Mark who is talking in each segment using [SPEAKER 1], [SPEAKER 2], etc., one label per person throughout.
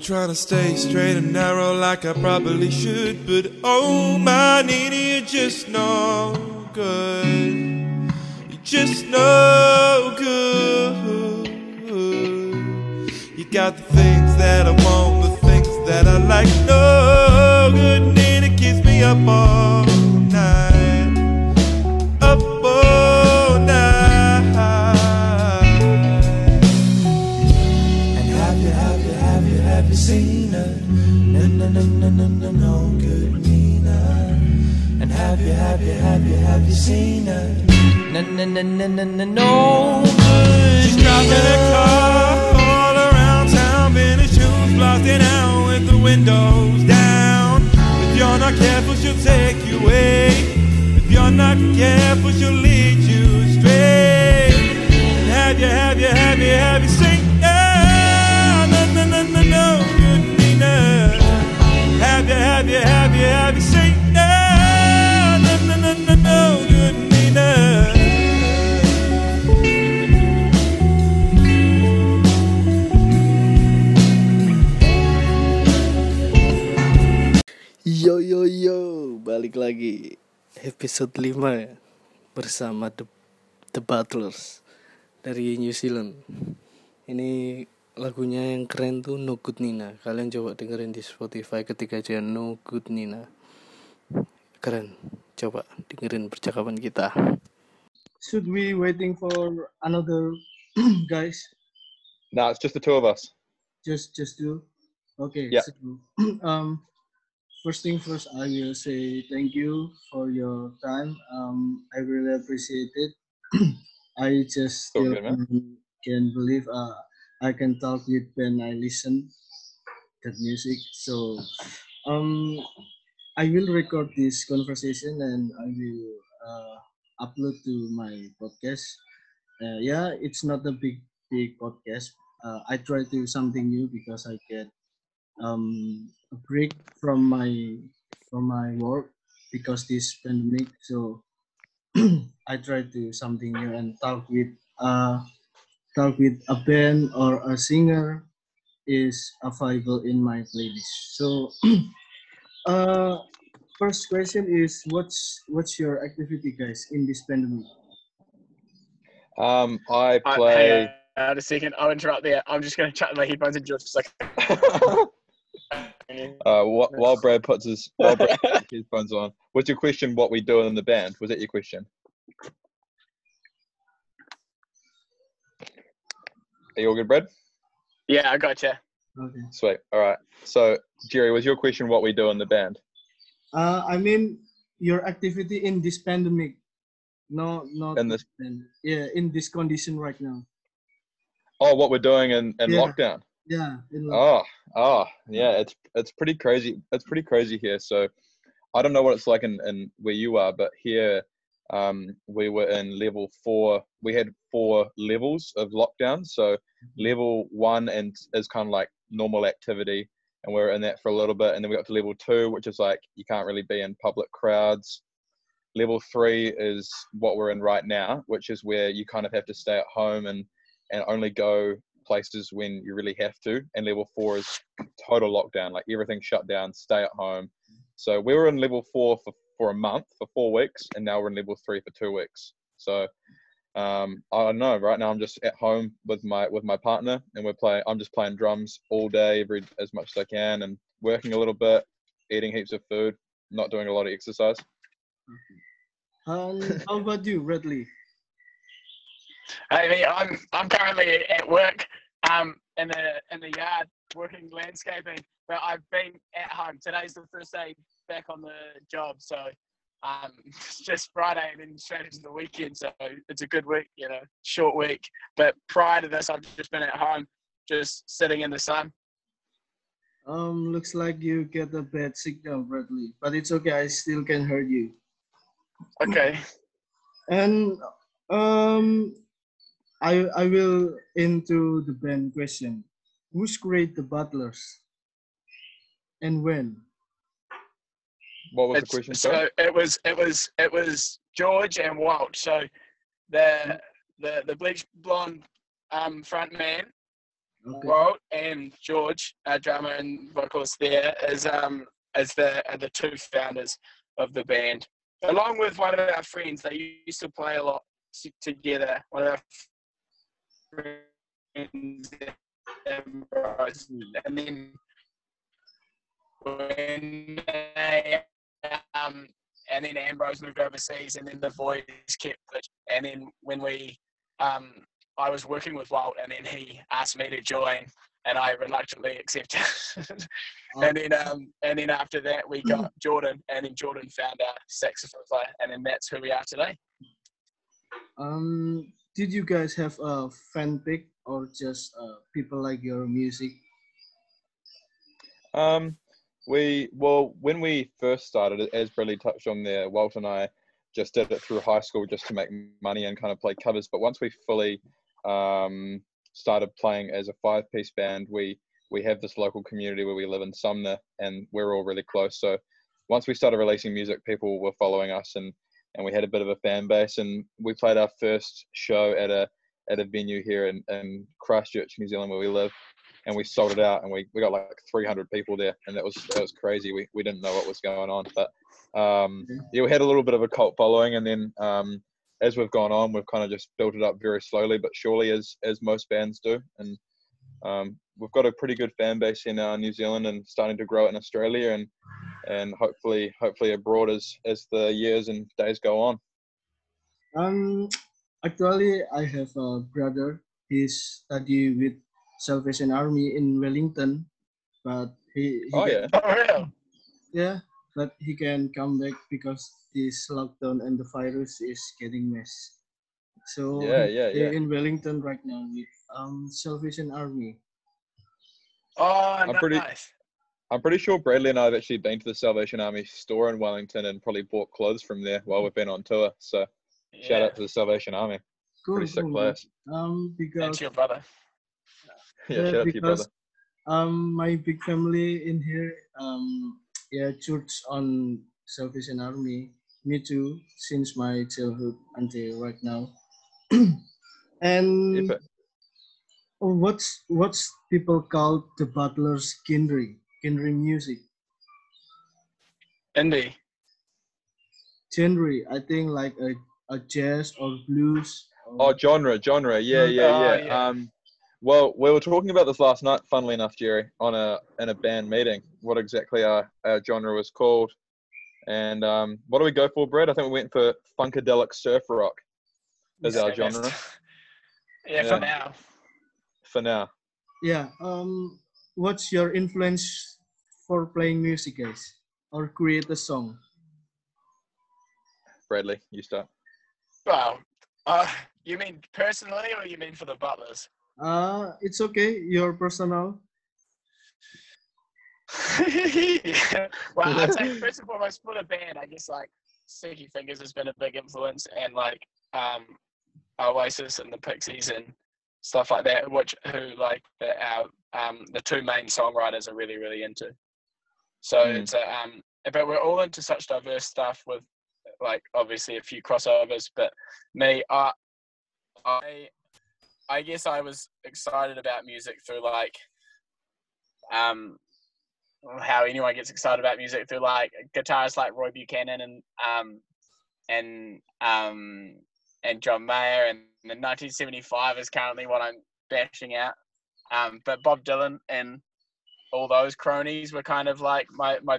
[SPEAKER 1] I'm trying to stay straight and narrow like I probably should, but oh my Nina, you're just no good. You're just no good. You got the things that I want, the things that I like. No good Nina keeps me up all have you, have you, have you, seen her? No, no, no, no, no, no, no She's driving a car all around town, been shoes blasting out with the windows down. If you're not careful, she'll take you away. If you're not careful, she'll lead
[SPEAKER 2] episode 5 bersama The, The Butlers dari New Zealand. Ini lagunya yang keren tuh No Good Nina. Kalian coba dengerin di Spotify ketika aja No Good Nina. Keren. Coba dengerin percakapan kita.
[SPEAKER 3] Should we waiting for another guys?
[SPEAKER 4] No, it's just the two of us.
[SPEAKER 3] Just just do. Okay.
[SPEAKER 4] Yeah.
[SPEAKER 3] So, um, first thing first, I will say thank you for your time. Um, I really appreciate it. I just
[SPEAKER 4] So
[SPEAKER 3] still
[SPEAKER 4] good,
[SPEAKER 3] can, believe uh, I can talk with when I listen that music. So, um, I will record this conversation and I will uh, upload to my podcast. Uh, yeah, it's not a big big podcast. Uh, I try to do something new because I get um, a break from my from my work because this pandemic. So I try to do something new and talk with uh, talk with a band or a singer is available in my playlist. So uh, first question is what's what's your activity guys in this pandemic?
[SPEAKER 4] Um, I
[SPEAKER 5] I,
[SPEAKER 4] play.
[SPEAKER 5] hang on a second. I'll interrupt there. I'm just going to chuck my headphones in just for a second.
[SPEAKER 4] uh, wh- while Brad puts his while Brad puts his headphones on, what's your question? What we do in the band? Was that your question? Are you all good, Brad?
[SPEAKER 5] Yeah, I gotcha.
[SPEAKER 3] Okay.
[SPEAKER 4] Sweet. All right. So, Jerry, was your question what we do in the band?
[SPEAKER 3] Uh, I mean your activity in this pandemic. No, not
[SPEAKER 4] In this-
[SPEAKER 3] yeah, in this condition right now.
[SPEAKER 4] Oh, what we're doing in, in
[SPEAKER 3] Yeah.
[SPEAKER 4] lockdown.
[SPEAKER 3] Yeah.
[SPEAKER 4] Oh, oh, yeah. It's it's pretty crazy. It's pretty crazy here. So, I don't know what it's like in, in where you are, but here, um, we were in level four. We had four levels of lockdown. So, level one and is kind of like normal activity, and we are in that for a little bit, and then we got to level two, which is like you can't really be in public crowds. Level three is what we're in right now, which is where you kind of have to stay at home and and only go places when you really have to. And level four is total lockdown, like everything shut down, stay at home. So we were in level four for, for a month, for four weeks, and now we're in level three for two weeks. So um, I don't know. Right now I'm just at home with my with my partner, and we're playing. I'm just playing drums all day, every as much as I can, and working a little bit, eating heaps of food, not doing a lot of exercise.
[SPEAKER 3] Um, how about you, Bradley?
[SPEAKER 5] I mean, I'm I'm currently at work, um, in the in the yard working landscaping, but I've been at home. Today's the first day back on the job, so um, it's just Friday and then straight into the weekend. So it's a good week, you know, short week. But prior to this, I've just been at home, just sitting in the sun.
[SPEAKER 3] Um, looks like you get a bad signal, Bradley, but it's okay. I still can hear you.
[SPEAKER 5] Okay.
[SPEAKER 3] And um, I I will into the band question. Who's great the Butlers? And when?
[SPEAKER 4] What was
[SPEAKER 5] It's-
[SPEAKER 4] the question?
[SPEAKER 5] So
[SPEAKER 4] sorry?
[SPEAKER 5] it was it was it was George and Walt. So the the the bleach blonde um front man
[SPEAKER 3] Okay.
[SPEAKER 5] Walt and George, our drummer and vocalist there, is um is the are the two founders of the band, along with one of our friends. They used to play a lot together. One of our friends, Ambrose, and then when they um and then Ambrose moved overseas, and then the voice kept, and then when we um I was working with Walt, and then he asked me to join, and I reluctantly accepted. and then, um, and then after that, we got Jordan, and then Jordan found our saxophone player, and then that's who we are today.
[SPEAKER 3] Um, did you guys have a fan pick or just uh, people like your music?
[SPEAKER 4] Um, we well, when we first started, as Bradley touched on there, Walt and I just did it through high school just to make money and kind of play covers. But once we fully um, started playing as a five-piece band, we we have this local community where we live in Sumner, and we're all really close. So once we started releasing music, people were following us, and and we had a bit of a fan base. And we played our first show at a at a venue here in, in Christchurch, New Zealand, where we live, and we sold it out, and we, we got like 300 people there, and that was that was crazy. We we didn't know what was going on, but um, yeah, we had a little bit of a cult following, and then um, as we've gone on, we've kind of just built it up very slowly but surely, as as most bands do, and um, we've got a pretty good fan base in uh, New Zealand and starting to grow it in Australia, and and hopefully hopefully abroad as as the years and days go on.
[SPEAKER 3] Um, actually, I have a brother. He's study with Salvation Army in Wellington, but he, he
[SPEAKER 4] Oh
[SPEAKER 3] can-
[SPEAKER 4] yeah,
[SPEAKER 5] Oh, real?
[SPEAKER 3] yeah, but he can come back because this lockdown and the virus is getting mess. So
[SPEAKER 4] Yeah, yeah, yeah.
[SPEAKER 3] in Wellington right now with um Salvation Army.
[SPEAKER 5] Oh,
[SPEAKER 4] I'm pretty- I'm pretty sure Bradley and I have actually been to the Salvation Army store in Wellington and probably bought clothes from there while we've been on tour. So shout out to the Salvation Army,
[SPEAKER 3] Cool,
[SPEAKER 4] pretty sick
[SPEAKER 3] cool.
[SPEAKER 4] place.
[SPEAKER 3] Um,
[SPEAKER 5] And to your brother.
[SPEAKER 4] Yeah,
[SPEAKER 3] Yeah,
[SPEAKER 4] shout out to your brother.
[SPEAKER 3] because um my big family in here um yeah church on Salvation Army me too since my childhood until right now and
[SPEAKER 4] Epic.
[SPEAKER 3] What's what's people call the butler's kindry kindry music
[SPEAKER 5] Indie.
[SPEAKER 3] genre I think like a, a jazz or blues
[SPEAKER 4] Oh, genre, genre. Yeah, yeah,
[SPEAKER 5] Oh,
[SPEAKER 4] yeah.
[SPEAKER 5] yeah.
[SPEAKER 4] Um, well, we were talking about this last night. Funnily enough, Jerry, on a in a band meeting, what exactly our, our genre was called, and um, what do we go for, Brad? I think we went for funkadelic surf rock as our genre
[SPEAKER 5] Yeah,
[SPEAKER 4] Yeah.
[SPEAKER 5] for now.
[SPEAKER 4] For now.
[SPEAKER 3] yeah um what's your influence for playing music guys or create a song
[SPEAKER 4] Bradley, you start.
[SPEAKER 5] Well, uh, you mean personally or you mean for the butlers?
[SPEAKER 3] Uh, it's okay. Your personal.
[SPEAKER 5] yeah. Well, I'd say first and foremost for the band, I guess like Sticky Fingers has been a big influence, and like um, Oasis and the Pixies and stuff like that, which who like the our um, the two main songwriters are really really into. So
[SPEAKER 4] Mm.
[SPEAKER 5] it's a, um, but we're all into such diverse stuff with like obviously a few crossovers. But me, I, I, I guess I was excited about music through like um how anyone gets excited about music through like guitarists like Roy Buchanan and um and um and John Mayer and the 1975 is currently what I'm bashing out. Um, but Bob Dylan and all those cronies were kind of like my my.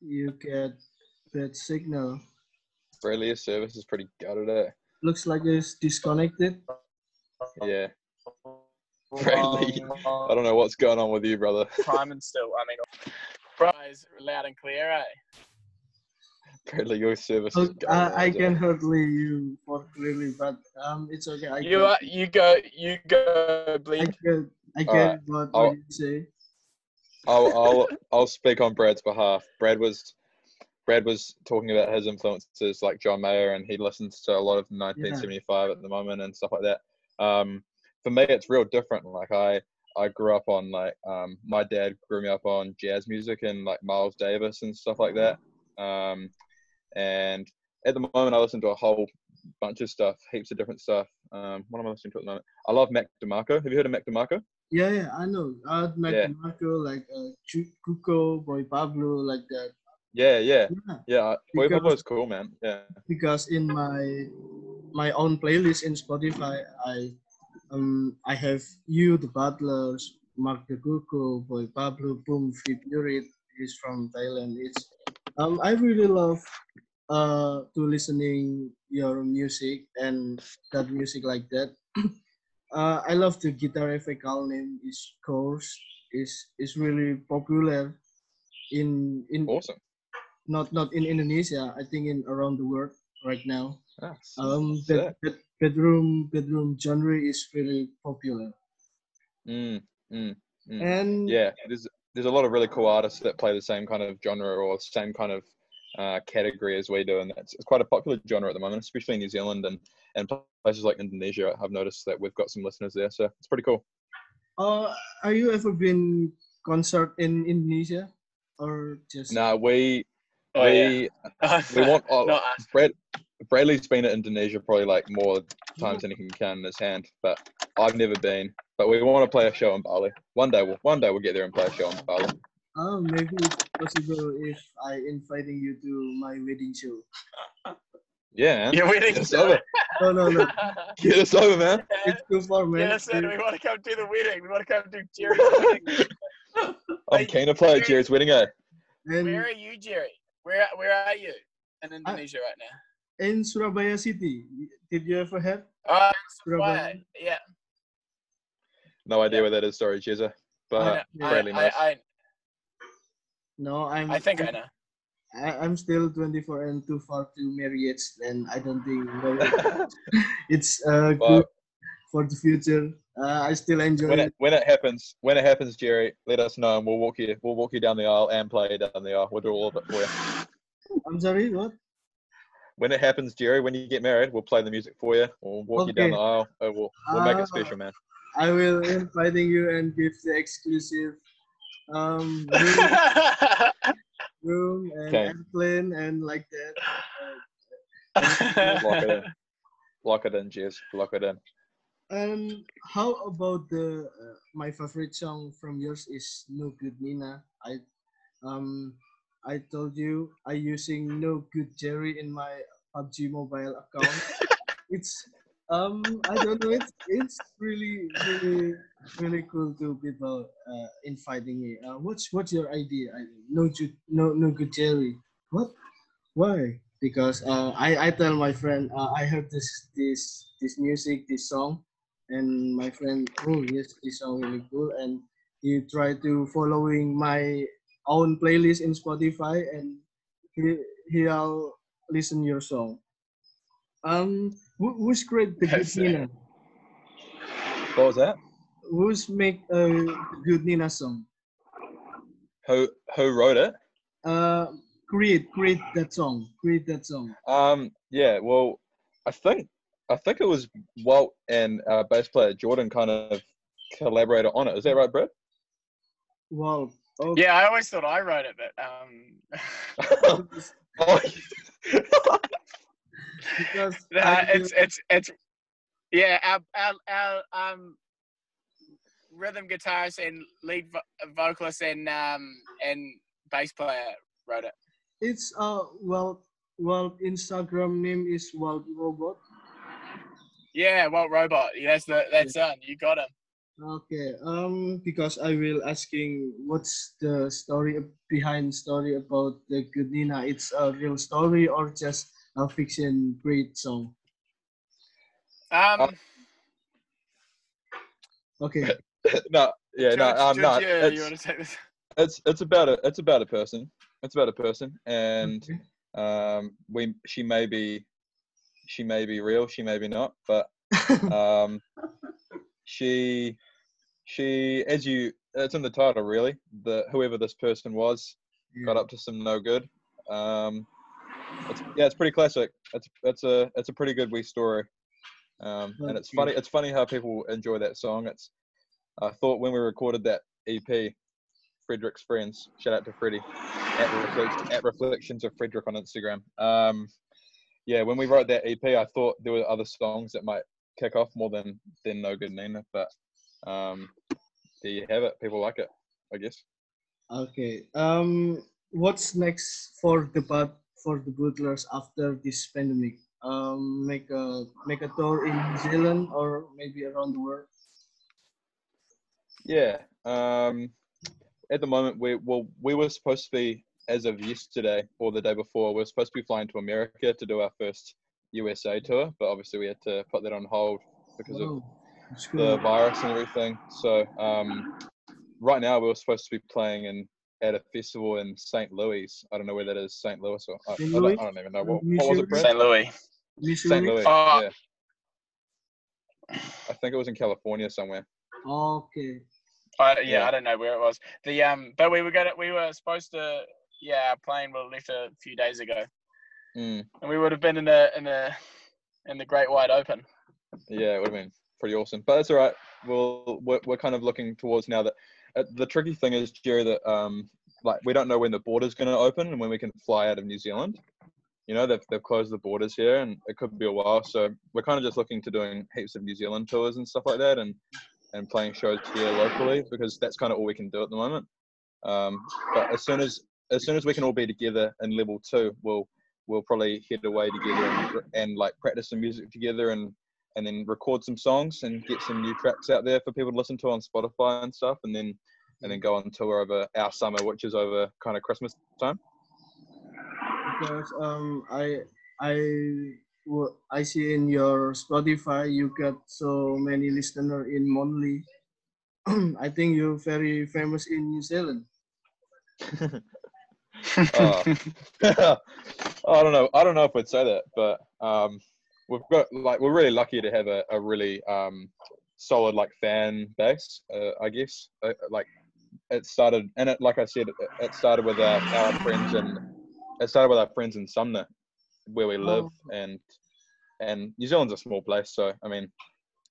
[SPEAKER 3] You get bad signal.
[SPEAKER 4] Bradley, your service is pretty gutted, eh?
[SPEAKER 3] Looks like it's disconnected.
[SPEAKER 4] Yeah. Bradley, I don't know what's going on with you, brother.
[SPEAKER 5] Time and still, I mean, bro, is loud and clear, eh?
[SPEAKER 4] Bradley, your service is gutted.
[SPEAKER 3] I, I can hardly you for clearly, but um, it's okay. I
[SPEAKER 5] You
[SPEAKER 3] get,
[SPEAKER 5] are, you go, you go,
[SPEAKER 3] I
[SPEAKER 5] bleed.
[SPEAKER 3] get, I get
[SPEAKER 4] Alright,
[SPEAKER 3] what,
[SPEAKER 4] I'll-
[SPEAKER 3] you say.
[SPEAKER 4] I'll I'll I'll speak on Brad's behalf. Brad was Brad was talking about his influences like John Mayer, and he listens to a lot of 1975 at the moment and stuff like that. Um, for me, it's real different. Like I I grew up on like um, my dad grew me up on jazz music and like Miles Davis and stuff like that. Um, and at the moment I listen to a whole bunch of stuff, heaps of different stuff. Um, what am I listening to at the moment? I love Mac DeMarco. Have you heard of Mac DeMarco?
[SPEAKER 3] Yeah, yeah, I know. I Uh, Mac
[SPEAKER 4] Yeah.
[SPEAKER 3] DeMarco, like uh, Cuco, Boy Pablo, like that.
[SPEAKER 4] Yeah, yeah,
[SPEAKER 3] Yeah,
[SPEAKER 4] yeah. Boy Pablo is cool, man. Yeah.
[SPEAKER 3] because in my my own playlist in Spotify, I um I have you, the Butlers, Mark the Cuco, Boy Pablo, Boom Fit Yurit is from Thailand. It's um I really love uh to listening your music and that music like that. uh, I love the guitar effect name is chorus is is really popular in in
[SPEAKER 4] Awesome.
[SPEAKER 3] not not in Indonesia. I think in around the world right now.
[SPEAKER 4] Ah,
[SPEAKER 3] Um, bed, bed, bedroom bedroom genre is really popular,
[SPEAKER 4] Mm, mm, mm.
[SPEAKER 3] and
[SPEAKER 4] Yeah, there's there's a lot of really cool artists that play the same kind of genre or same kind of uh, category as we do, and that's it's quite a popular genre at the moment, especially in New Zealand and and places like Indonesia. I've noticed that we've got some listeners there, so it's pretty cool.
[SPEAKER 3] uh, are you ever been concert in Indonesia or just?
[SPEAKER 4] Now we
[SPEAKER 5] Oh, yeah.
[SPEAKER 4] we we want oh,
[SPEAKER 5] Not us.
[SPEAKER 4] Brad Bradley's been to Indonesia probably like more times than he can count in his hand, but I've never been. But we want to play a show in Bali. One day we'll one day we'll get there and play a show in Bali.
[SPEAKER 3] Oh, maybe it's possible if I inviting you to my wedding show.
[SPEAKER 4] Yeah, man.
[SPEAKER 5] Your wedding
[SPEAKER 4] Get
[SPEAKER 5] show.
[SPEAKER 4] over.
[SPEAKER 3] No, no, no.
[SPEAKER 4] Get us over, man.
[SPEAKER 3] It's too far, man.
[SPEAKER 5] Yeah, listen, we want to come do the wedding. We want to come do Jerry's wedding.
[SPEAKER 4] I'm keen to play at Jerry's wedding, eh?
[SPEAKER 5] Where are you, Jerry? Where Where are you in Indonesia right now?
[SPEAKER 3] In Surabaya city, did you ever have
[SPEAKER 5] Oh,
[SPEAKER 3] Surabaya?
[SPEAKER 5] Surabaya. Yeah.
[SPEAKER 4] No idea where that is. Sorry, Jezza. But
[SPEAKER 5] know,
[SPEAKER 4] Bradley
[SPEAKER 5] I,
[SPEAKER 4] knows.
[SPEAKER 5] I, I,
[SPEAKER 3] No, I'm.
[SPEAKER 5] I think I know.
[SPEAKER 3] I, I'm still 24 and too far to marriage, and I don't think it's uh,
[SPEAKER 4] But
[SPEAKER 3] good for the future. Uh, I still enjoy
[SPEAKER 4] when
[SPEAKER 3] it.
[SPEAKER 4] it when it happens, when it happens, Jerry, let us know and we'll walk you. We'll walk you down the aisle and play down the aisle. We'll do all of it for you.
[SPEAKER 3] I'm sorry, what?
[SPEAKER 4] When it happens, Jerry, when you get married, we'll play the music for you. We'll walk you down the aisle. and we'll we'll make
[SPEAKER 3] Ah.
[SPEAKER 4] it special, man.
[SPEAKER 3] I will inviting you and give the exclusive um room, room and
[SPEAKER 4] Okay.
[SPEAKER 3] airplane and like that.
[SPEAKER 4] Lock it in. Lock it in. Lock it in.
[SPEAKER 3] And how about the uh, my favorite song from yours is No Good Nina. I um I told you I using No Good Jerry in my PUBG mobile account. it's um I don't know it's it's really really really cool to people uh, inviting me. Uh, what's what's your idea? I, no no no good Jerry. What? Why? Because uh, I I tell my friend uh, I heard this this this music this song and my friend oh yes this song really cool and he tried to following my own playlist in spotify and he he'll listen your song um who, who's create the good
[SPEAKER 5] it.
[SPEAKER 3] nina
[SPEAKER 4] What was that?
[SPEAKER 3] who's make a good nina song
[SPEAKER 4] Who who wrote it?
[SPEAKER 3] uh create create that song create that song
[SPEAKER 4] Um, yeah, well, I think I think it was Walt and uh, bass player Jordan kind of collaborated on it. Is that right, Brett?
[SPEAKER 3] wow oh
[SPEAKER 5] yeah, I always thought I wrote it, but um,
[SPEAKER 3] because
[SPEAKER 5] it's it's it's yeah. Our our, our um rhythm guitarist and lead vo- vocalist and um and bass player wrote it.
[SPEAKER 3] it's uh well well instagram name is wild robot
[SPEAKER 5] Yeah, Walt Robot. Yeah, that's the that's done. You got him.
[SPEAKER 3] Okay, um, because I will asking what's the story behind story about the Good Nina? It's a real story or just a fiction great song?
[SPEAKER 5] Um,
[SPEAKER 3] Okay,
[SPEAKER 4] no, yeah, no,
[SPEAKER 5] George,
[SPEAKER 4] um, no.
[SPEAKER 5] George, yeah, you
[SPEAKER 4] It's,
[SPEAKER 5] want to take this?
[SPEAKER 4] it's it's about a it's about a person. It's about a person, and
[SPEAKER 3] Okay.
[SPEAKER 4] um, we she may be she may be real, she may be not, but um, she she as you it's in the title really. The whoever this person was got up to some no good. Um, it's, yeah, it's pretty classic. It's it's a it's a pretty good wee story, um, and it's funny. It's funny how people enjoy that song. It's I thought when we recorded that EP, Frederick's friends. Shout out to Freddie at, Reflect, at Reflections of Frederick on Instagram. Um, yeah, when we wrote that EP, I thought there were other songs that might kick off more than than No Good Nina, but um, there you have it. People like it, I guess.
[SPEAKER 3] Okay. Um, what's next for the but for the Butlers after this pandemic? Um, make a make a tour in New Zealand or maybe around the world.
[SPEAKER 4] Yeah. Um, at the moment, we well we were supposed to be as of yesterday or the day before, we are supposed to be flying to America to do our first USA tour, but obviously we had to put that on hold because of
[SPEAKER 3] that's
[SPEAKER 4] the virus and everything. So um, right now we were supposed to be playing in at a festival in St. Louis. I don't know where that is, St. Louis or I, I, don't, I don't even know what, what was it, Brad?
[SPEAKER 5] St. Louis.
[SPEAKER 3] Missouri?
[SPEAKER 4] St. Louis.
[SPEAKER 5] Oh.
[SPEAKER 4] Yeah, I think it was in California somewhere.
[SPEAKER 3] Okay.
[SPEAKER 5] I, yeah,
[SPEAKER 4] Yeah.
[SPEAKER 5] I don't know where it was. The um, but we were gonna, we were supposed to. Yeah, our plane would have left a few days ago,
[SPEAKER 4] Mm,
[SPEAKER 5] and we would have been in the in the in the Great Wide Open.
[SPEAKER 4] yeah, it would have been pretty awesome, but it's all right. We'll we're, we're kind of looking towards now that uh, the tricky thing is, Jerry, that um, like we don't know when the border's going to open and when we can fly out of New Zealand. You know, they've they've closed the borders here, and it could be a while. So we're kind of just looking to doing heaps of New Zealand tours and stuff like that, and and playing shows here locally because that's kind of all we can do at the moment. Um, but as soon as as soon as we can all be together in level two, we'll we'll probably head away together and, and like practice some music together and and then record some songs and get some new tracks out there for people to listen to on Spotify and stuff, and then and then go on tour over our summer, which is over kind of Christmas time.
[SPEAKER 3] because um I I I see in your Spotify you got so many listener in Monthly. I think you're very famous in New Zealand.
[SPEAKER 4] Oh. I don't know. I don't know if I'd say that, but um, we've got like we're really lucky to have a, a really um, solid like fan base. Uh, I guess uh, like it started, and it like I said, it, it started with our, our friends and it started with our friends in Sumner, where we live, and and New Zealand's a small place, so I mean,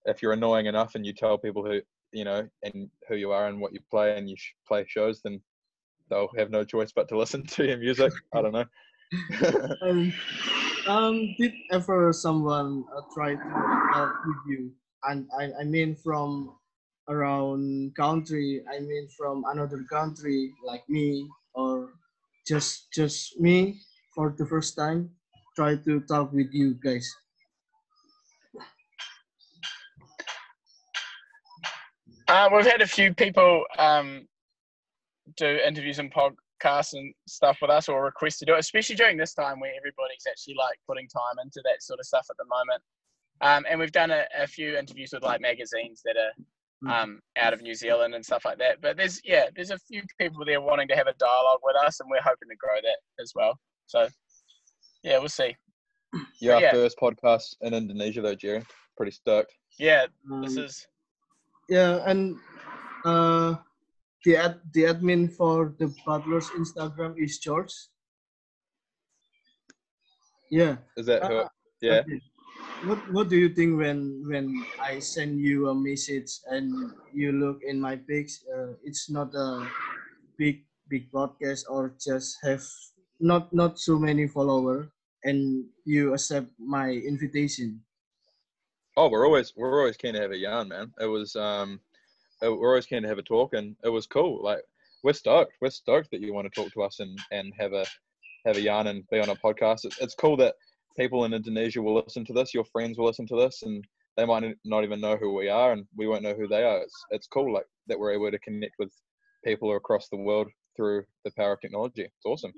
[SPEAKER 4] if you're annoying enough and you tell people who you know and who you are and what you play and you sh- play shows, then they'll have no choice but to listen to your music. I don't know.
[SPEAKER 3] Um, um, did ever someone uh, try to talk with you? And I, I mean from around country. I mean from another country like me or just just me for the first time. Try to talk with you guys.
[SPEAKER 5] Uh, we've had a few people um, do interviews and podcasts and stuff with us or request to do it, especially during this time where everybody's actually like putting time into that sort of stuff at the moment. Um, and we've done a, a few interviews with like magazines that are um, out of New Zealand and stuff like that. But there's yeah, there's a few people there wanting to have a dialogue with us, and we're hoping to grow that as well. So yeah, we'll see.
[SPEAKER 4] Your
[SPEAKER 5] Yeah.
[SPEAKER 4] first podcast in Indonesia, though, Jerry. Pretty stoked.
[SPEAKER 5] Yeah, this
[SPEAKER 3] Um,
[SPEAKER 5] is
[SPEAKER 3] yeah, and uh, the ad, the admin for the Butler's Instagram is George. Yeah.
[SPEAKER 4] Is that who?
[SPEAKER 3] Uh,
[SPEAKER 4] Yeah.
[SPEAKER 3] Okay. What What do you think when when I send you a message and you look in my pics? Uh, it's not a big big podcast or just have not not so many follower and you accept my invitation.
[SPEAKER 4] Oh, we're always we're always keen to have a yarn, man. It was um, we're always keen to have a talk, and it was cool. Like we're stoked. We're stoked that you want to talk to us and and have a have a yarn and be on a podcast. It's, it's cool that people in Indonesia will listen to this. Your friends will listen to this, and they might not even know who we are, and we won't know who they are. It's it's cool like that we're able to connect with people across the world through the power of technology. It's awesome.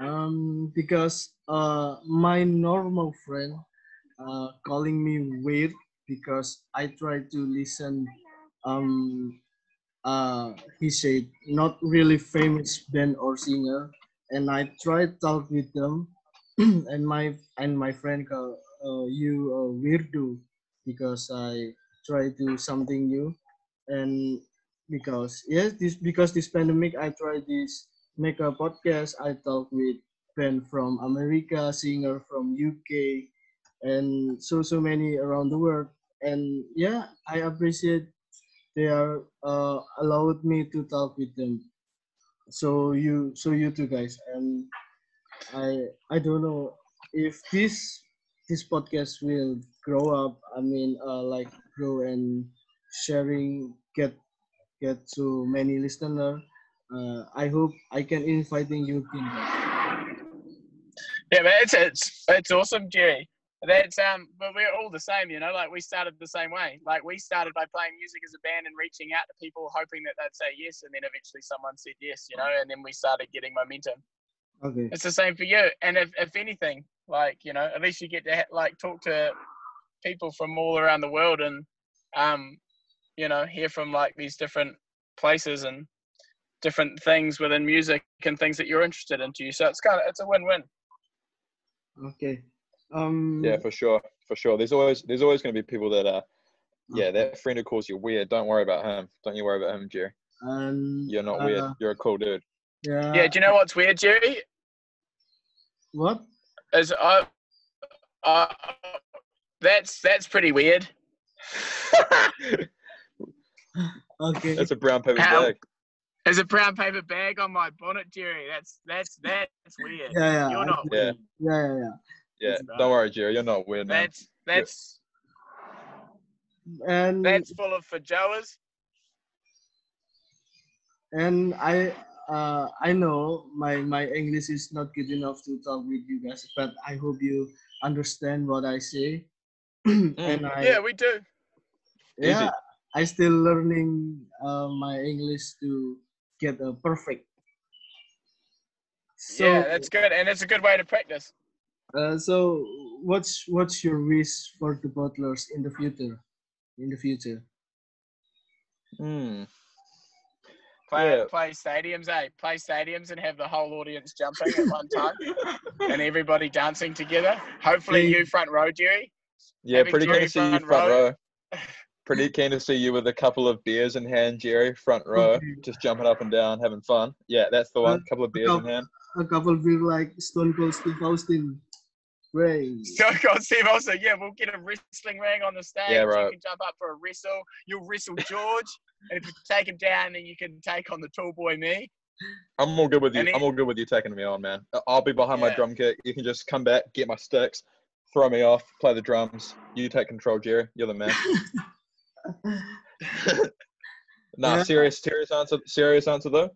[SPEAKER 3] Um, because uh, my normal friend uh, calling me weird because I try to listen. Um, uh, he said not really famous band or singer, and I tried talk with them, and my and my friend call uh, you a weirdo because I try to something new, and because yes, this because this pandemic I try this make a podcast. I talk with band from America, singer from UK, and so so many around the world. And yeah, I appreciate they are uh, allowed me to talk with them. So you so you two guys, and I I don't know if this this podcast will grow up, I mean, uh, like grow and sharing get get to many listener. Uh, I hope I can inviting you.
[SPEAKER 5] Yeah, but it's it's it's awesome, Jerry. That's um, but we're all the same, you know. Like we started the same way. Like we started by playing music as a band and reaching out to people, hoping that they'd say yes, and then eventually someone said yes, you know. And then we started getting momentum.
[SPEAKER 3] Okay.
[SPEAKER 5] It's the same for you. And if if anything, like you know, at least you get to ha- like talk to people from all around the world and um, you know, hear from like these different places and different things within music and things that you're interested into. So it's kind of it's a win-win.
[SPEAKER 3] Okay. Um.
[SPEAKER 4] Yeah, for sure, for sure. There's always there's always going to be people that are, yeah, that friend who calls you weird. Don't worry about him. Don't you worry about him, Jerry.
[SPEAKER 3] And
[SPEAKER 4] You're not weird.
[SPEAKER 3] uh,
[SPEAKER 4] You're a cool dude.
[SPEAKER 3] Yeah.
[SPEAKER 5] Yeah, do you know what's weird, Jerry?
[SPEAKER 3] What?
[SPEAKER 5] Is I, uh, that's that's pretty weird.
[SPEAKER 3] Okay.
[SPEAKER 4] That's a brown paper
[SPEAKER 5] How-
[SPEAKER 4] bag.
[SPEAKER 5] There's a brown paper bag on my bonnet, Jerry. That's that's that's weird.
[SPEAKER 3] yeah, yeah.
[SPEAKER 5] You're not
[SPEAKER 3] get
[SPEAKER 4] Yeah.
[SPEAKER 3] it. Yeah, yeah, yeah.
[SPEAKER 4] Yeah, don't worry, Jerry. You're not weird, man.
[SPEAKER 5] That's that's
[SPEAKER 3] And
[SPEAKER 5] that's full of feijoas.
[SPEAKER 3] and I uh I know my my English is not good enough to talk with you guys, but I hope you understand what I say. and I
[SPEAKER 5] Yeah, we do.
[SPEAKER 3] yeah, I still learning uh, my English to get a perfect. So
[SPEAKER 5] yeah, that's good, and it's a good way to practice.
[SPEAKER 3] Uh, so what's what's your wish for the butlers in the future? In the future.
[SPEAKER 4] Hmm.
[SPEAKER 5] Play
[SPEAKER 4] Yeah.
[SPEAKER 5] play stadiums, eh? Play stadiums and have the whole audience jumping at one time, and everybody dancing together. Hopefully, you front row, Jerry.
[SPEAKER 4] Yeah,
[SPEAKER 5] Having
[SPEAKER 4] pretty keen to see you
[SPEAKER 5] front
[SPEAKER 4] front
[SPEAKER 5] row.
[SPEAKER 4] row. Pretty keen to see you with a couple of beers in hand, Jerry, front row, just jumping up and down, having fun. Yeah, that's the one.
[SPEAKER 3] Uh,
[SPEAKER 4] couple of beers in
[SPEAKER 3] couple-
[SPEAKER 4] hand.
[SPEAKER 3] A couple be like Stone Cold Steve Austin. Great.
[SPEAKER 5] So God, Steve also, yeah, we'll get a wrestling ring on the stage.
[SPEAKER 4] Yeah,
[SPEAKER 5] You can jump up for a wrestle. You'll wrestle George, and if you take him down, then you can take on the tall boy me.
[SPEAKER 4] I'm all good with you.
[SPEAKER 5] And he-
[SPEAKER 4] I'm all good with you taking me on, man. I'll be behind my drum kit. You can just come back, get my sticks, throw me off, play the drums. You take control, Jerry. You're the man. nah,
[SPEAKER 3] Yeah.
[SPEAKER 4] serious, serious answer. Serious answer though.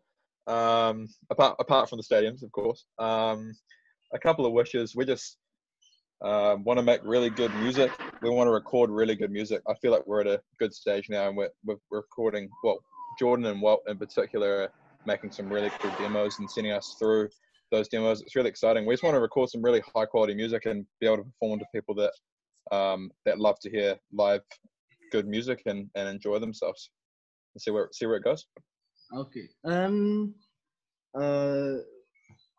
[SPEAKER 4] Um, apart apart from the stadiums, of course. Um, a couple of wishes. We just um, want to make really good music. We want to record really good music. I feel like we're at a good stage now, and we're we're recording. Well, Jordan and Walt in particular are making some really cool demos and sending us through those demos. It's really exciting. We just want to record some really high quality music and be able to perform to people that um, that love to hear live good music and, and enjoy themselves. And see where see where it goes.
[SPEAKER 3] Okay. Um. Uh.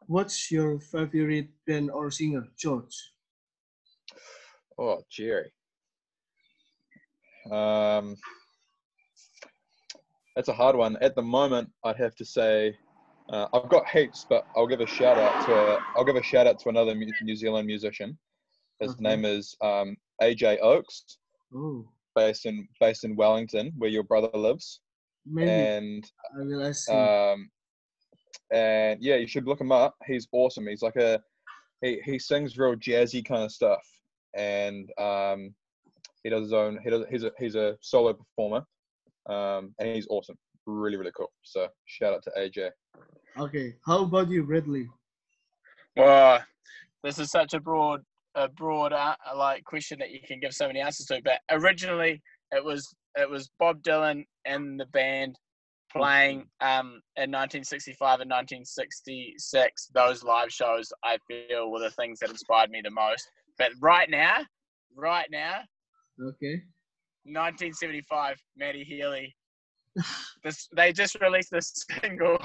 [SPEAKER 3] What's your favorite band or singer, George?
[SPEAKER 4] Oh, Jerry. Um, that's a hard one. At the moment, I'd have to say uh, I've got heaps, but I'll give a shout out to a, I'll give a shout out to another New Zealand musician. His
[SPEAKER 3] Okay.
[SPEAKER 4] name is um, AJ Oakes,
[SPEAKER 3] Oh,
[SPEAKER 4] based in based in Wellington, where your brother lives.
[SPEAKER 3] maybe
[SPEAKER 4] And
[SPEAKER 3] I will ask
[SPEAKER 4] um, and yeah, you should look him up. He's awesome. He's like a he he sings real jazzy kind of stuff, and um, he does his own. He does he's a he's a solo performer, um, and he's awesome. Really really cool. So shout out to AJ.
[SPEAKER 3] okay. How about you, Bradley?
[SPEAKER 5] Well, this is such a broad, a broad uh, like question that you can give so many answers to. But originally, it was it was Bob Dylan and the band playing um, in 1965 and 1966. Those live shows, I feel, were the things that inspired me the most. But right now, right now,
[SPEAKER 3] Okay.
[SPEAKER 5] 1975, Matty Healy. This they just released this single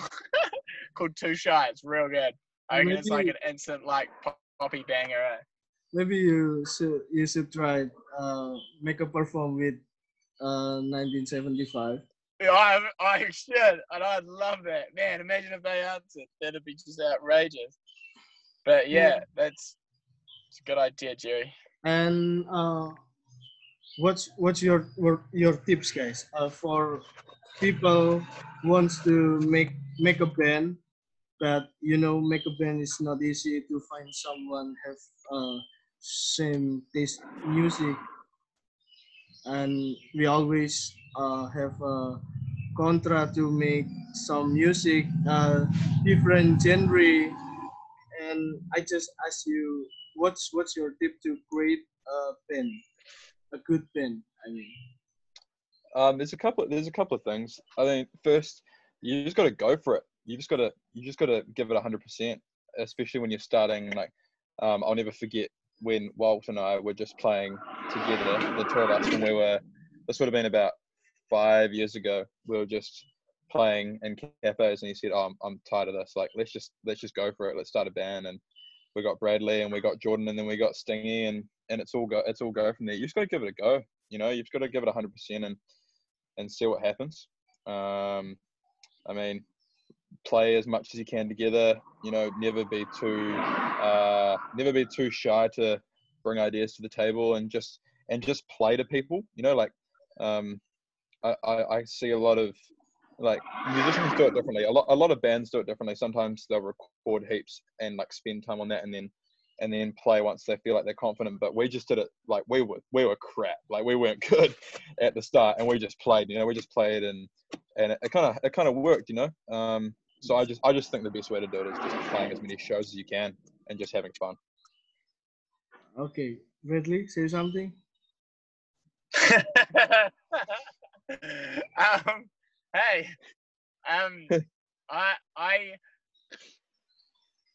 [SPEAKER 5] called "Too Shy." It's real good. I reckon it's like
[SPEAKER 3] Maybe-
[SPEAKER 5] an instant like pop- poppy banger. eh?
[SPEAKER 3] Maybe you should you should try uh make a perform with uh 1975.
[SPEAKER 5] Yeah, I, I should, and I'd love that. Man, imagine if they answered. That'd be just outrageous. But yeah, that's it's a good idea, Jerry.
[SPEAKER 3] And uh, what's what's your your, tips, guys? Uh, for people wants to make make a band but you know, make a band is not easy to find someone have uh, same taste music, and we always uh, have a contra to make some music, uh, different genre, and I just ask you, what's what's your tip to create a band, a good band? I mean.
[SPEAKER 4] Um, there's a couple. There's a couple of things. I think first, you just got to go for it. You just got to. You just got to give it hundred percent, especially when you're starting. Like, um, I'll never forget when Walt and I were just playing together, the two of us, when we were. This would have been about five years ago. We were just playing in cafes, and he said, "Oh, I'm, I'm tired of this. Like, let's just let's just go for it. Let's start a band." And we got Bradley, and we got Jordan, and then we got Stingy, and and it's all go. It's all go from there. You just got to give it a go. You know, you've got to give it hundred percent, and and see what happens. Um, I mean, play as much as you can together. You know, never be too uh, never be too shy to bring ideas to the table and just and just play to people. You know, like um, I, I, I see a lot of like musicians do it differently. A lot a lot of bands do it differently. Sometimes they'll record heaps and like spend time on that and then and then play once they feel like they're confident. But we just did it like we were we were crap. Like we weren't good at the start, and we just played. You know, we just played, and and it kind of it kind of worked. You know, um, so I just I just think the best way to do it is just playing as many shows as you can and just having fun.
[SPEAKER 3] Okay, Bradley, say something.
[SPEAKER 5] um, hey, um, I, I,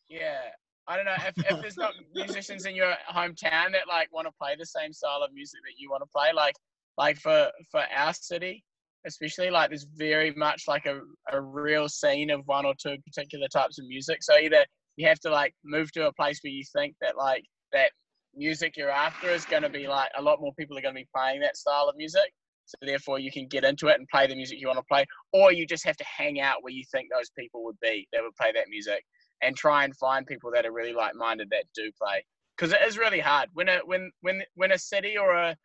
[SPEAKER 5] yeah, I don't know if, if there's not musicians in your hometown that like want to play the same style of music that you want to play, like, like for for our city, especially like there's very much like a, a real scene of one or two particular types of music. So either you have to like move to a place where you think that like that music you're after is going to be like a lot more people are going to be playing that style of music so therefore you can get into it and play the music you want to play or you just have to hang out where you think those people would be that would play that music and try and find people that are really like-minded that do play because it is really hard when a when when when a city or a,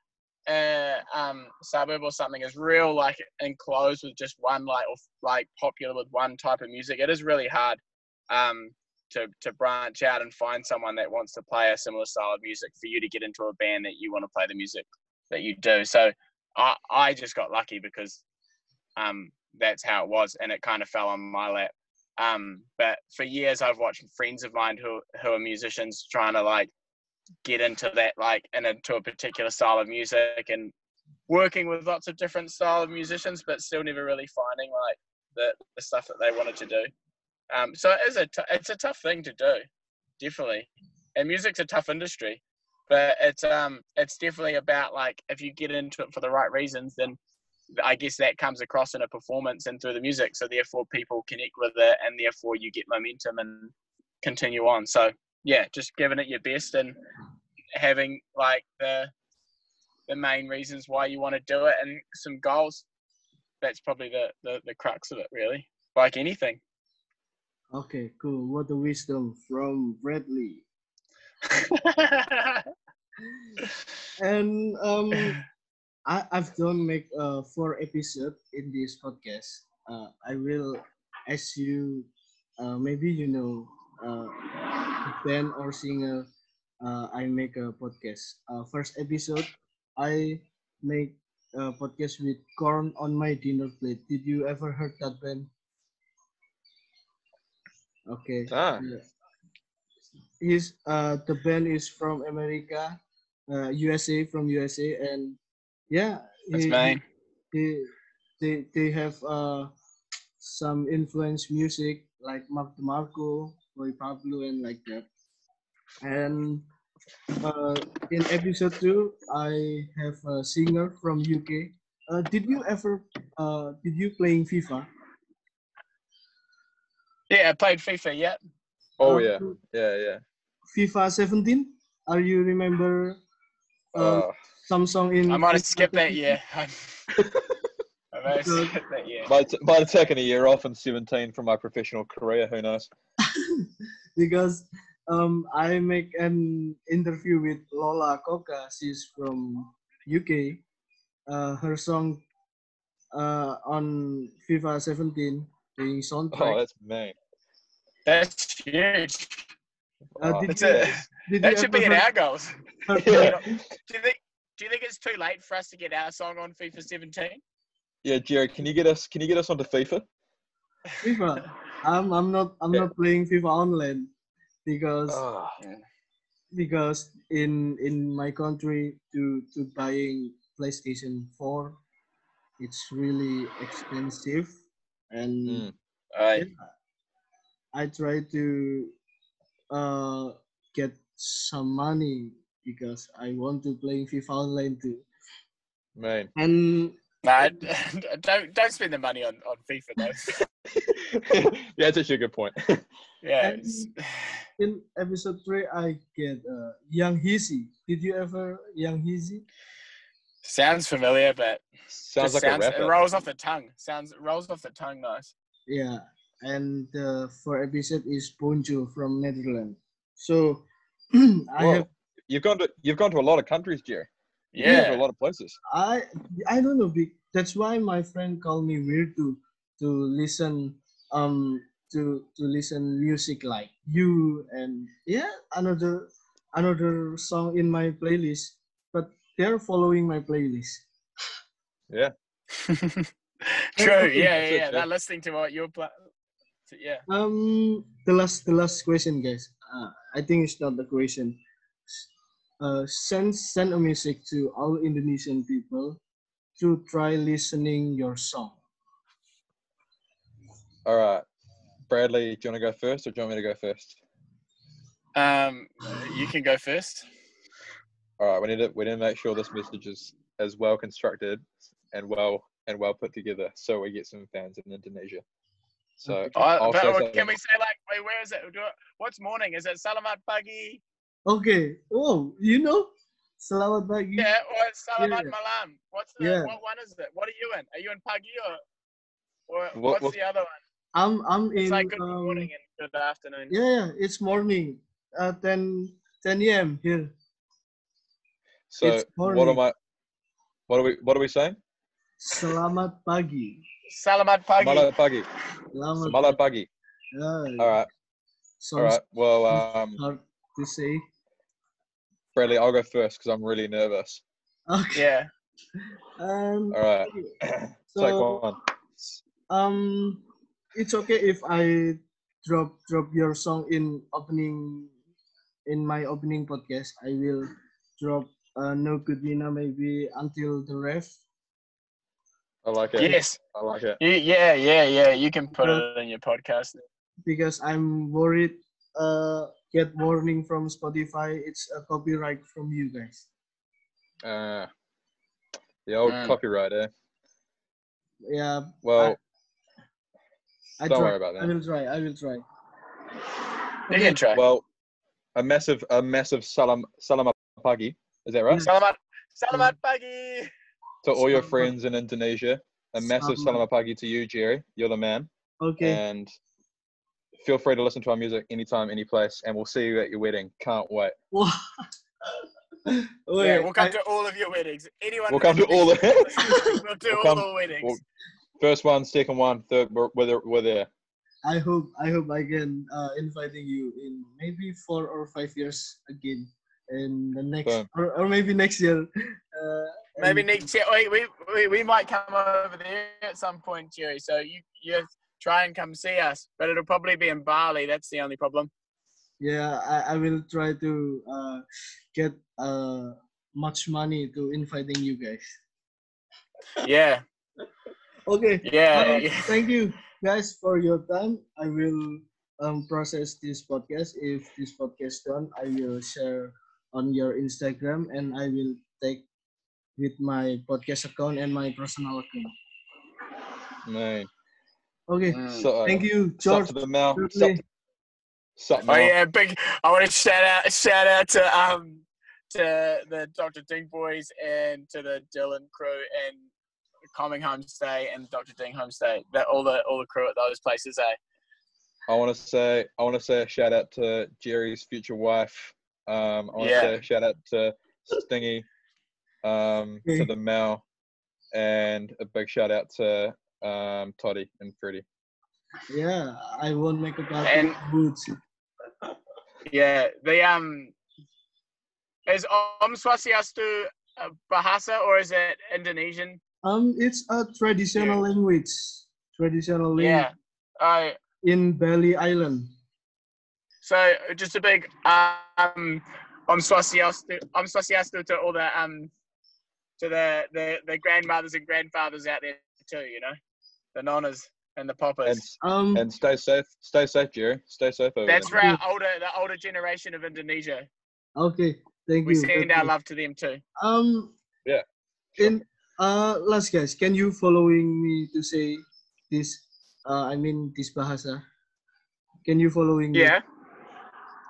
[SPEAKER 5] um, suburb or something is real like enclosed with just one like or like popular with one type of music it is really hard um, to to branch out and find someone that wants to play a similar style of music for you to get into a band that you want to play the music that you do. So I I just got lucky because um that's how it was and it kind of fell on my lap. Um but for years I've watched friends of mine who who are musicians trying to like get into that like and into a particular style of music and working with lots of different style of musicians but still never really finding like the, the stuff that they wanted to do. Um, so it is a t- it's a tough thing to do, definitely. And music's a tough industry, but it's um it's definitely about like if you get into it for the right reasons, then I guess that comes across in a performance and through the music. So therefore, people connect with it, and therefore you get momentum and continue on. So yeah, just giving it your best and having like the the main reasons why you want to do it and some goals. That's probably the, the, the crux of it, really. Like anything.
[SPEAKER 3] Okay, cool. What a wisdom from Bradley. and um, I, I've done make uh, four episodes in this podcast. Uh, I will ask you, uh, maybe you know, uh, band or singer. Uh, I make a podcast. Uh, first episode, I make a podcast with Corn on my dinner plate. Did you ever heard that band? Okay.
[SPEAKER 4] Ah.
[SPEAKER 3] Yeah. He's uh the band is from America, uh USA from USA and yeah
[SPEAKER 5] That's
[SPEAKER 3] he-. They they they have uh some influence music like Mac DeMarco, Boy Pablo and like that. And uh in episode two I have a singer from UK. Uh did you ever uh did you playing FIFA?
[SPEAKER 5] Yeah, I played FIFA. Yeah.
[SPEAKER 4] Oh
[SPEAKER 3] Uh,
[SPEAKER 4] yeah, yeah, yeah.
[SPEAKER 3] FIFA 17. Are you remember uh,
[SPEAKER 4] Uh,
[SPEAKER 3] some song in?
[SPEAKER 5] I might have skipped that
[SPEAKER 3] 17?
[SPEAKER 5] year. I might have skipped that year.
[SPEAKER 4] might might have taken a year off in 17 from my professional career. Who knows?
[SPEAKER 3] because um, I make an interview with Lola Coca. She's from UK. Uh, her song uh, on FIFA 17 being soundtrack.
[SPEAKER 4] Oh, that's mean.
[SPEAKER 5] That's huge.
[SPEAKER 3] Uh,
[SPEAKER 4] Wow.
[SPEAKER 3] did
[SPEAKER 5] That's
[SPEAKER 3] you,
[SPEAKER 5] it.
[SPEAKER 3] did
[SPEAKER 5] That should be in our goals.
[SPEAKER 4] Yeah.
[SPEAKER 5] do you think? Do you think it's too late for us to get our song on FIFA 17?
[SPEAKER 4] Yeah, Jerry, can you get us? Can you get us onto FIFA?
[SPEAKER 3] FIFA. I'm I'm not I'm
[SPEAKER 4] Yeah.
[SPEAKER 3] not playing FIFA online because
[SPEAKER 4] Oh,
[SPEAKER 3] because in in my country to to buying PlayStation 4 it's really expensive and
[SPEAKER 4] Mm.
[SPEAKER 5] Right.
[SPEAKER 3] I try to uh get some money because I want to play FIFA online too.
[SPEAKER 4] man.
[SPEAKER 3] And
[SPEAKER 5] Nah, don't don't spend the money on, on FIFA though.
[SPEAKER 4] yeah, that's actually a good point.
[SPEAKER 5] Yeah.
[SPEAKER 3] And- in episode three I get uh, Young Hizzy. Did you ever Young Hizzy?
[SPEAKER 5] sounds familiar, but
[SPEAKER 4] Sounds like
[SPEAKER 5] sounds,
[SPEAKER 4] a
[SPEAKER 5] it rolls off the tongue. Sounds it rolls off the tongue nice.
[SPEAKER 3] Yeah, and the for episode is Poncho from Netherlands. So I
[SPEAKER 4] Whoa.
[SPEAKER 3] have
[SPEAKER 4] You've gone to you've gone to a lot of countries, Jerry. You've been to
[SPEAKER 5] Yeah.
[SPEAKER 4] a lot of places.
[SPEAKER 3] I I don't know. That's why my friend called me weird to to listen um to to listen music like you and yeah another another song in my playlist. But they're following my playlist.
[SPEAKER 5] Yeah,
[SPEAKER 4] True.
[SPEAKER 5] yeah, yeah.
[SPEAKER 4] yeah.
[SPEAKER 5] They're listening to what you're playing. Yeah.
[SPEAKER 3] Um, the last the last question, guys. Uh, I think it's not the question. Uh, send send a message to all Indonesian people to try listening your song.
[SPEAKER 4] All right, Bradley, do you want to go first, or do you want me to go first?
[SPEAKER 5] Um, you can go first.
[SPEAKER 4] All right, we need to we need to make sure this message is as well constructed and well and well put together, so we get some fans in Indonesia. So
[SPEAKER 5] Oh,
[SPEAKER 4] I'll
[SPEAKER 5] but
[SPEAKER 4] say
[SPEAKER 5] can
[SPEAKER 4] something.
[SPEAKER 5] we say like, wait, where is it? What's morning? Is it Salamat Pagi?
[SPEAKER 3] Okay. Oh, you know, selamat pagi.
[SPEAKER 5] Yeah, or it's Salamat
[SPEAKER 3] Yeah.
[SPEAKER 5] Malam? What's the
[SPEAKER 3] Yeah.
[SPEAKER 5] what one is it? What are you in? Are you in Pagi or or
[SPEAKER 4] What-
[SPEAKER 5] what's
[SPEAKER 4] what-
[SPEAKER 5] the other one?
[SPEAKER 3] I'm I'm in.
[SPEAKER 5] It's like good
[SPEAKER 3] um,
[SPEAKER 5] morning and good afternoon.
[SPEAKER 3] Yeah, yeah, it's morning. Uh, 10 10 a.m. here.
[SPEAKER 4] So what am I? What are we? What are we saying?
[SPEAKER 3] Selamat pagi.
[SPEAKER 5] Salamat Pagi.
[SPEAKER 4] Mala pagi.
[SPEAKER 3] Selamat.
[SPEAKER 4] Mala pagi.
[SPEAKER 3] Yeah,
[SPEAKER 4] All right. All
[SPEAKER 3] sounds.
[SPEAKER 4] Well, um,
[SPEAKER 3] hard to say.
[SPEAKER 4] Bradley, I'll go first because I'm really nervous.
[SPEAKER 3] Okay.
[SPEAKER 5] Yeah.
[SPEAKER 3] Um,
[SPEAKER 4] All right. Take one.
[SPEAKER 3] um, it's okay if I drop drop your song in opening in my opening podcast. I will drop uh, No Good Nina maybe until the ref.
[SPEAKER 4] I like it.
[SPEAKER 5] Yes.
[SPEAKER 4] I like it.
[SPEAKER 5] You, yeah, yeah, yeah. You can put
[SPEAKER 3] Yeah.
[SPEAKER 5] it in your podcast.
[SPEAKER 3] because I'm worried uh get warning from Spotify. It's a copyright from you guys.
[SPEAKER 4] Uh, the old
[SPEAKER 5] Mm.
[SPEAKER 4] copyright, eh?
[SPEAKER 3] Yeah,
[SPEAKER 4] Well,
[SPEAKER 3] I
[SPEAKER 4] Don't
[SPEAKER 3] try.
[SPEAKER 4] worry about that.
[SPEAKER 3] I will try. I will try.
[SPEAKER 5] You can try.
[SPEAKER 4] well, a massive, a massive salam, salam pagi. Is that right?
[SPEAKER 5] Salamat, Salamat Pagi.
[SPEAKER 4] To all your friends in Indonesia, a massive
[SPEAKER 3] Salam.
[SPEAKER 4] salam pagi to you, Jerry. You're the man.
[SPEAKER 3] Okay.
[SPEAKER 4] And feel free to listen to our music anytime, any place, and we'll see you at your wedding. Can't wait.
[SPEAKER 3] Wait,
[SPEAKER 5] yeah, we'll come
[SPEAKER 3] I-
[SPEAKER 5] to all of your weddings. Anyone.
[SPEAKER 4] We'll come to all the-
[SPEAKER 5] We'll do
[SPEAKER 4] We'll
[SPEAKER 5] all
[SPEAKER 4] come-
[SPEAKER 5] the weddings.
[SPEAKER 4] we'll- First one, second one, third. We're, we're there. We're there.
[SPEAKER 3] I hope I hope I can uh, inviting you in maybe four or five years again, in the next
[SPEAKER 4] Boom.
[SPEAKER 3] or, or maybe next year. Uh,
[SPEAKER 5] Maybe next year. We, we we might come over there at some point, Jerry. So you you try and come see us, but it'll probably be in Bali. That's the only problem.
[SPEAKER 3] Yeah, I, I will try to uh, get uh, much money to inviting you guys.
[SPEAKER 5] Yeah,
[SPEAKER 3] Okay.
[SPEAKER 5] yeah. Yeah.
[SPEAKER 3] thank you guys for your time. I will um, process this podcast. If this podcast done, I will share on your Instagram and I will take with my podcast account and my personal account.
[SPEAKER 4] Man.
[SPEAKER 3] Okay.
[SPEAKER 5] Mm.
[SPEAKER 4] So, uh,
[SPEAKER 3] Thank you,
[SPEAKER 4] Sup
[SPEAKER 3] George.
[SPEAKER 4] to the mouth. Sup,
[SPEAKER 3] Bradley.
[SPEAKER 4] sup,
[SPEAKER 5] Oh yeah, big. I want to shout out shout out to um to the Dr. Ding boys and to the Dylan crew and Coming Homestay and Dr. Ding Homestay. That all the all the crew at those places. Eh?
[SPEAKER 4] I want to say I want to say a shout out to Jerry's future wife. Um, I want to
[SPEAKER 5] Yeah.
[SPEAKER 4] say a shout out to Stingy, um, to the Mel, and a big shout out to um, Toddy and Freddie.
[SPEAKER 3] Yeah, I won't make a party
[SPEAKER 5] And-
[SPEAKER 3] boots.
[SPEAKER 5] Yeah, the um, is Om Swastiastu Bahasa or is it Indonesian?
[SPEAKER 3] Um, it's a traditional language. Traditional language
[SPEAKER 5] Yeah. Uh,
[SPEAKER 3] in Bali Island.
[SPEAKER 5] so just a big um, Om Swastiastu, Om Swastiastu to all the um, to the, the the grandmothers and grandfathers out there too. You know, the nonnas and the
[SPEAKER 4] And
[SPEAKER 5] poppers.
[SPEAKER 3] Um,
[SPEAKER 4] and stay safe. Stay safe, Jerry. Stay safe over
[SPEAKER 5] That's
[SPEAKER 4] there.
[SPEAKER 5] for our older the older generation of Indonesia.
[SPEAKER 3] okay, thank
[SPEAKER 5] We
[SPEAKER 3] you.
[SPEAKER 5] We send
[SPEAKER 3] thank
[SPEAKER 5] our
[SPEAKER 3] you.
[SPEAKER 5] love to them too.
[SPEAKER 3] Um,
[SPEAKER 4] Yeah,
[SPEAKER 3] And uh, last guys, can you following me to say this? Uh, I mean this bahasa. Can you following me?
[SPEAKER 5] Yeah.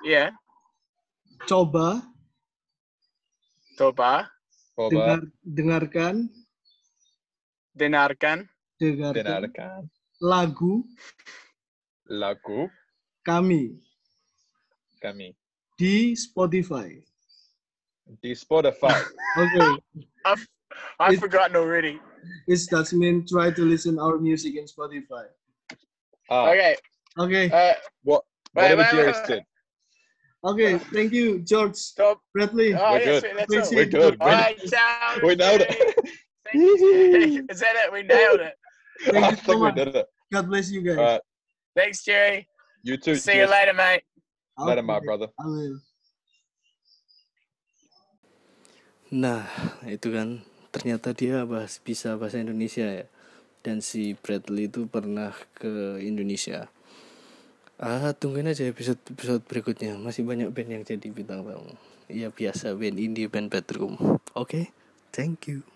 [SPEAKER 5] Yeah.
[SPEAKER 3] Coba
[SPEAKER 5] Toba,
[SPEAKER 4] Coba,
[SPEAKER 3] dengar, dengarkan.
[SPEAKER 5] Dengarkan.
[SPEAKER 3] Dengarkan.
[SPEAKER 4] Dengarkan.
[SPEAKER 3] Lagu.
[SPEAKER 4] Lagu.
[SPEAKER 3] Kami.
[SPEAKER 4] Kami.
[SPEAKER 3] Di Spotify.
[SPEAKER 4] di Spotify.
[SPEAKER 3] Okay,
[SPEAKER 5] I've I've
[SPEAKER 3] It-
[SPEAKER 5] forgotten already.
[SPEAKER 3] it does mean try to listen our music in Spotify.
[SPEAKER 4] Ah,
[SPEAKER 5] Okay.
[SPEAKER 3] Okay,
[SPEAKER 5] Uh,
[SPEAKER 4] what
[SPEAKER 5] Wait,
[SPEAKER 4] whatever
[SPEAKER 5] wait,
[SPEAKER 4] Jerry
[SPEAKER 5] wait,
[SPEAKER 4] said.
[SPEAKER 3] Okay. Thank you, George
[SPEAKER 5] stop.
[SPEAKER 3] Bradley.
[SPEAKER 5] Oh,
[SPEAKER 4] We're
[SPEAKER 5] yeah,
[SPEAKER 4] good.
[SPEAKER 3] We're
[SPEAKER 5] all.
[SPEAKER 4] We're good.
[SPEAKER 5] All right, ciao.
[SPEAKER 4] We nailed it.
[SPEAKER 5] You. Is that it? We nailed it.
[SPEAKER 3] Thank
[SPEAKER 4] I
[SPEAKER 3] you so much.
[SPEAKER 4] did it.
[SPEAKER 3] God bless you guys.
[SPEAKER 4] Right,
[SPEAKER 5] Thanks, Jerry.
[SPEAKER 4] you too.
[SPEAKER 5] See you
[SPEAKER 4] Jess.
[SPEAKER 5] later, mate.
[SPEAKER 4] Later, my brother.
[SPEAKER 3] I will.
[SPEAKER 2] Nah, itu kan ternyata dia bahas bisa bahasa Indonesia ya. Dan si Bradley itu pernah ke Indonesia. Ah, tungguin aja episode episode berikutnya. Masih banyak band yang jadi bintang tamu. Ya biasa band indie band bedroom. Oke, thank you.